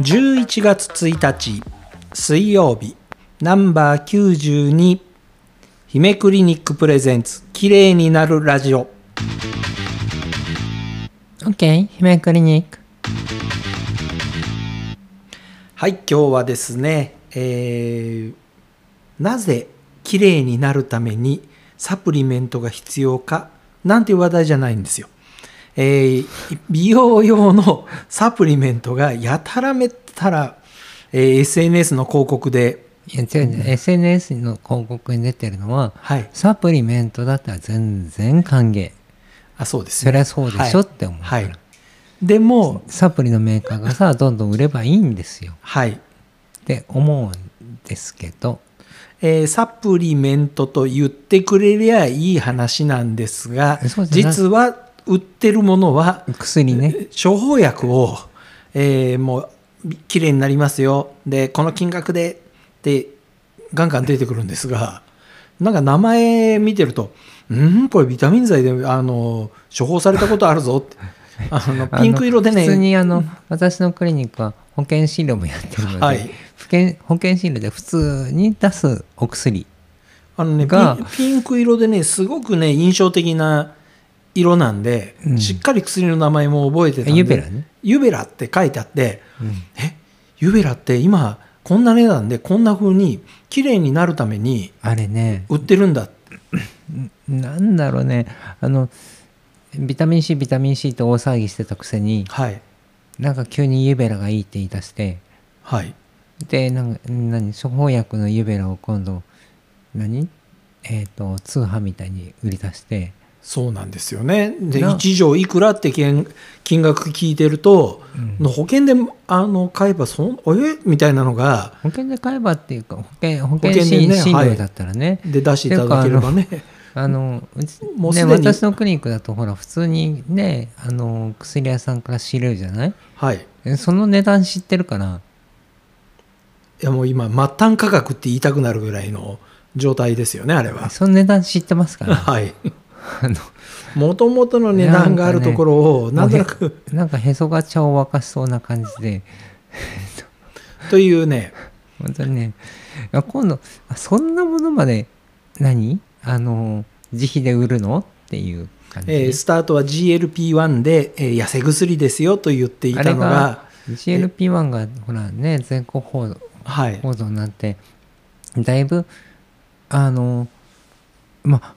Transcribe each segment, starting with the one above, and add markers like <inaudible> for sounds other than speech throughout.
11月1日水曜日ナンバー92姫クリニックプレゼンツ綺麗になるラジオ OK 姫クリニックはい今日はですね、えーなぜ綺麗になるためにサプリメントが必要かなんていう話題じゃないんですよ。えー美容用のサプリメントがやたらめったら、えー SNS の広告で、いや違う違う SNS の広告に出てるのははい、サプリメントだったら全然歓迎。あそうですそりゃそうでしょはいって思うはい、でも、サプリのメーカーがさどんどん売ればいいんですよ。はい。って思うんですけど。えーサプリメントと言ってくれりゃいい話なんですが実は売ってるものは薬ね。処方薬を、えーもう綺麗になりますよ。でこの金額でってガンガン出てくるんですがなんか名前見てると「うんこれビタミン剤であの処方されたことあるぞ」って。<laughs> あのピンク色でね。普通にあの私のクリニックは保険診療もやってるので、はい。保険保険診療で普通に出すお薬あのねピンク色でねすごくね印象的な色なんで、うん。しっかり薬の名前も覚えてたんでユベラね。ユベラって書いてあってうん。え？ユベラって今こんな値段でこんな風に綺麗になるためにあれね。売ってるんだ。なんだろうね。あのビタミン C ビタミン C って大騒ぎしてたくせにはい。なんか急にユベラがいいって言い出してはい。でなんか何？処方薬のユベラを今度何？えっ、と通販みたいに売り出してそうなんですよね。でな。1錠いくらって金金額聞いてると、うん。の保険であの買えばそんえ？みたいなのが保険で買えばっていうか保険保険保険でねはい診診療だったらね。で出していただければね。あの <laughs> もうすでに。私のクリニックだとほら普通にねあの薬屋さんから仕入れるじゃない？はい。えその値段知ってるからいやもう今末端価格って言いたくなるぐらいの状態ですよねあれは。その値段知ってますからはいもともとの値段があるところをなんとなくなんかへそが茶を沸かしそうな感じで。というね。本当にね。今度あそんなものまで何？あの自費で売るの？っていう感じ、えースタートは GLP-1 で、えー痩せ薬ですよと言っていたのがあれが GLP-1 がほらね全国報道はい。報道になってだいぶあのま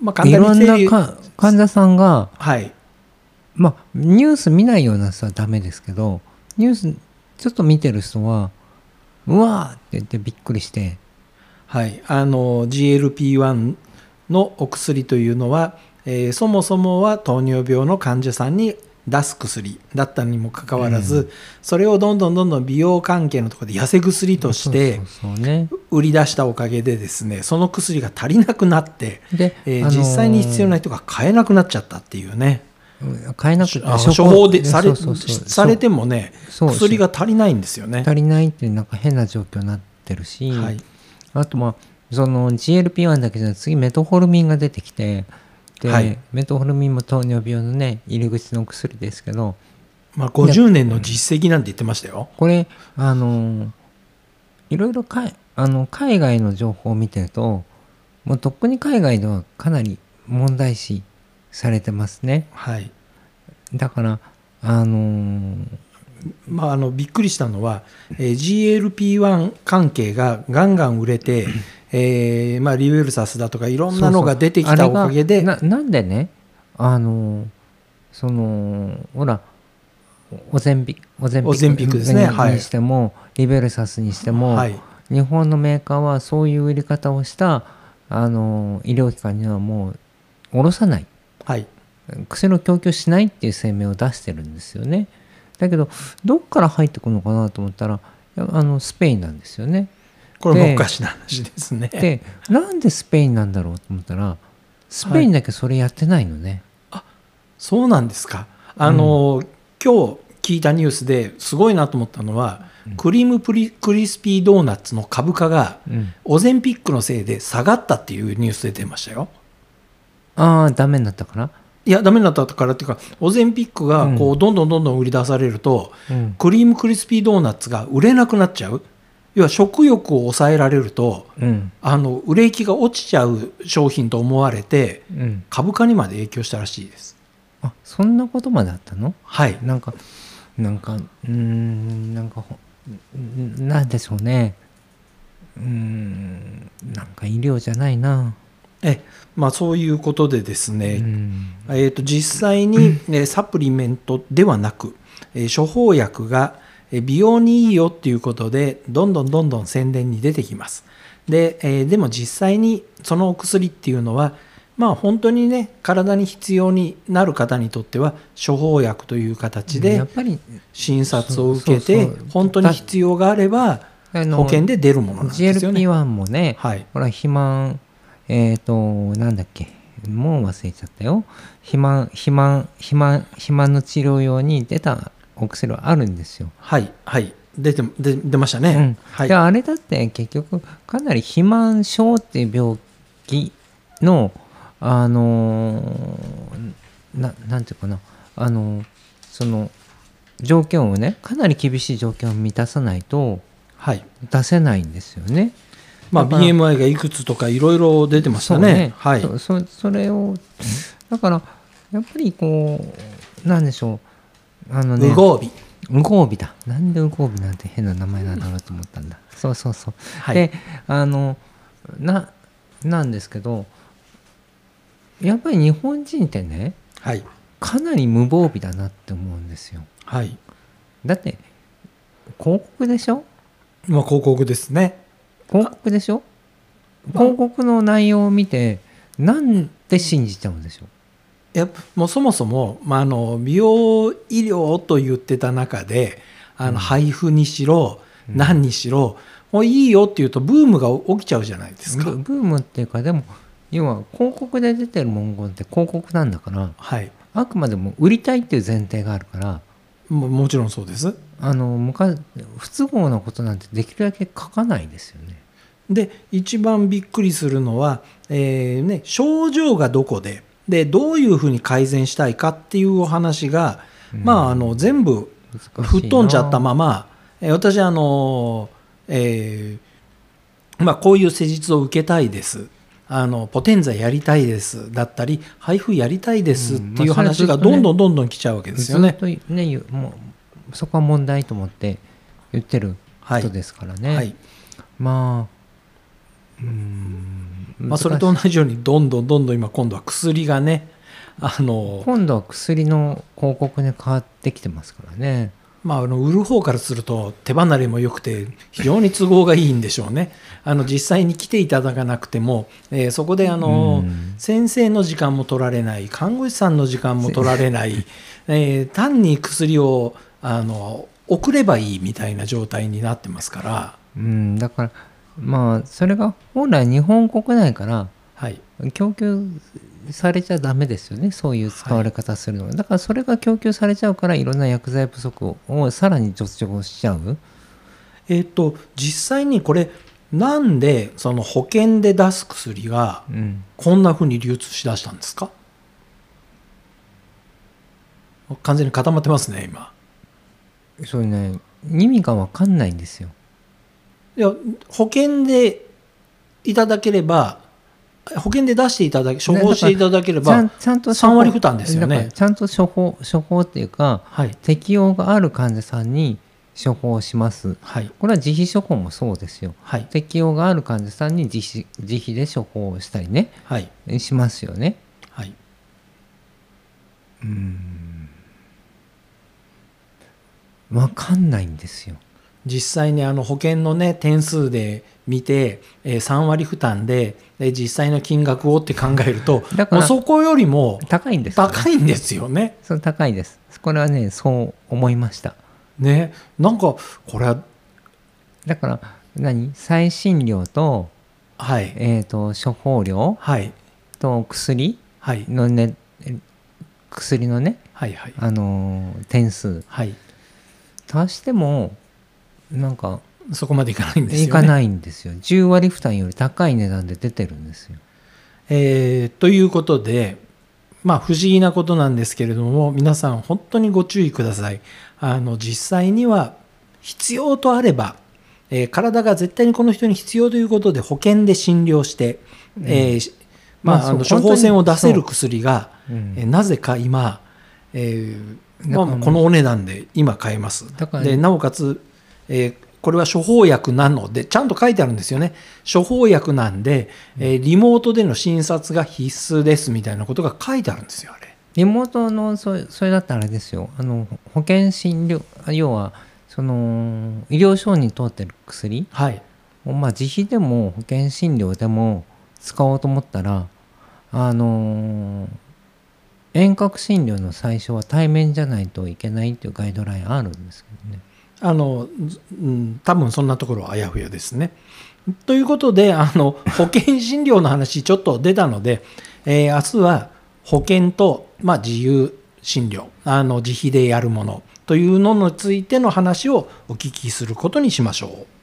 まああいろん簡単に整理。なか患者さんがはい。まあニュース見ないような人はダメですけどニュースちょっと見てる人はうわーって言ってびっくりして。はい、あの GLP-1 のお薬というのは、えーそもそもは糖尿病の患者さんに出す薬だったにもかかわらず、うそれをどんどんどんどん美容関係のところで痩せ薬として売り出したおかげでですねその薬が足りなくなって、で、えーあのー実際に必要な人が買えなくなっちゃったっていうね。うん買えなくあ処方でされされてもね薬が足りないんですよね。足りないっていうなんか変な状況になってるし、はい。あとまあその GLP-1 だけじゃなくて次メトホルミンが出てきてで、はい。メトホルミンも糖尿病のね入り口のお薬ですけど。まあ、50年の実績なんて言ってましたよ。これあのいろいろかいあの海外の情報を見てるともうとっくに海外ではかなり問題視されてますね。はい。だからあのまあ、あのびっくりしたのは、えー GLP-1 関係がガンガン売れて、えーまあ、リベルサスだとかいろんなのが出てきたおかげでそななんでねあのそのほらオゼンピオゼンピオゼンピクですね。にはい。にしても、リベルサスにしても、はい。日本のメーカーはそういう売り方をしたあの医療機関にはもう卸さない。はい。薬の供給しないっていう声明を出してるんですよねだけどどっから入ってくるのかなと思ったらあのスペインなんですよねこれもでおかしな話ですね。でなんでスペインなんだろうと思ったらスペインだけそれやってないのね、そうなんですか。あの、今日聞いたニュースですごいなと思ったのは、クリームプリクリスピードーナツの株価がうんオゼンピックのせいで下がったっていうニュースで出ましたよ。ああダメになったかないやダメになったからっていうかオゼンピックがこううどんどんどんどん売り出されると、うん。クリームクリスピードーナツが売れなくなっちゃう。要は食欲を抑えられるとうん。あの売れ行きが落ちちゃう商品と思われてうん。株価にまで影響したらしいです。あそんなことまであったの？はい。なんかなんかうーんなんかなんでしょうね。うーんなんか医療じゃないな、えまあそういうことでですうね、ん。えー、と実際に、<clears throat> えーサプリメントではなく、えー処方薬がえー美容にいいよっていうことでどんどんどんどん宣伝に出てきます。で,、えーでも実際にそのお薬っていうのはまあ本当にね体に必要になる方にとっては処方薬という形やでっぱり診察を受けて本当に必要があれば保険で出るものなんですよね。GLP-1 もね、はい、ほら肥満えっ、となんだっけ？もう忘れちゃったよ肥満肥満肥満肥満の治療用に出たお薬はあるんですよ。はい、はい、出て出出ましたね。うんはいで、あれだって結局かなり肥満症っていう病気のあのーななんていうかなあのーその条件をねかなり厳しい条件を満たさないとはい。出せないんですよね。まあ、BMI がいくつとかいろいろ出てましたね。はい。そそそれをだからやっぱりこうなんでしょうあのね無防備。無防備だなんで無防備なんて変な名前なんだろうと思ったんだそうそうそう、はい。であのななんですけどやっぱり日本人ってねはい。かなり無防備だなって思うんですよはい。だって広告でしょ？まあ、広告ですね。広告でしょ？まあ広告の内容を見てなんで信じちゃうんでしょいやもうそもそも、まあ、あの美容医療と言ってた中であの配布にしろ、うん何にしろもういいよっていうとブームが起きちゃうじゃないですかブ。ブームっていうかでも要は広告で出てる文言って広告なんだからはい。あくまでも売りたいっていう前提があるからももちろんそうです。あの昔不都合なことなんてできるだけ書かないですよね。で一番びっくりするのは、えーね、症状がどこででどういうふうに改善したいかっていうお話が、うん。まああの全部吹っ飛んじゃったまま、えー私あの、えーまあ、こういう施術を受けたいです。あのポテンザやりたいです。だったり配布やりたいですっていう話がどんどんどんどん来ちゃうわけですよね。ずっとね言うもうそこは問題と思って言ってるはい人ですからね。はいまあうーんまあ、それと同じようにどんどんどんどん今今度は薬がねあの今度は薬の広告に変わってきてますからね。まあ、あの売る方からすると手離れも良くて非常に都合がいいんでしょうね。あの実際に来ていただかなくても、えーそこであの、うん先生の時間も取られない看護師さんの時間も取られない、<laughs> えー単に薬をあの送ればいいみたいな状態になってますから、うん、だからまあそれが本来日本国内からはい、供給されちゃダメですよねそういう使われ方するのは、だからそれが供給されちゃうからいろんな薬剤不足ををさらに助長しちゃう？えっ、と実際にこれなんでその保険で出す薬がうん。こんな風に流通しだしたんですか？完全に固まってますね今。そうね。意味が分かんないんですよ。いや保険でいただければ保険で出していただけ処方していただければ、ちゃんと3割負担ですよね。ちゃんと処方処方っていうかはい。適用がある患者さんに処方します。はい。これは自費処方もそうですよ。はい。適用がある患者さんに自費自費で処方をしたりね。はい。しますよね。はい分かんないんですよ。実際にあの保険のね点数で見て、えー3割負担でで実際の金額をって考えるとだからそこよりも高いんですよね。高いんですよね。そう高いです。これはねそう思いました。ね。なんかこれはだから何？再診料と,、はい。えー、と処方料はい。と薬はい。のね薬のね、はいはい。あのー点数。はい足してもなんかそこまでいかないんですよね。いかないんですよ。10割負担より高い値段で出てるんですよ。えーということで、まあ不思議なことなんですけれども皆さん本当にご注意ください。あの実際には必要とあれば、えー体が絶対にこの人に必要ということで保険で診療して、えーまあ、まああの処方箋を出せる本薬が、うん。えーなぜか今、えーまあ、このお値段で今買えます。でなおかつ、えーこれは処方薬なのでちゃんと書いてあるんですよね。処方薬なんで、えーリモートでの診察が必須ですみたいなことが書いてあるんですよあれ。リモートのそれそれだったらあれですよ。あの保険診療要はその医療承認通ってる薬はい。をまあ自費でも保険診療でも使おうと思ったらあの遠隔診療の最初は対面じゃないといけないっていうガイドラインあるんですけどね。あの、うん、多分そんなところはあやふやですね。ということであの保険診療の話ちょっと出たので、えー明日は保険と、まあ、自由診療あの自費でやるものというのについての話をお聞きすることにしましょう。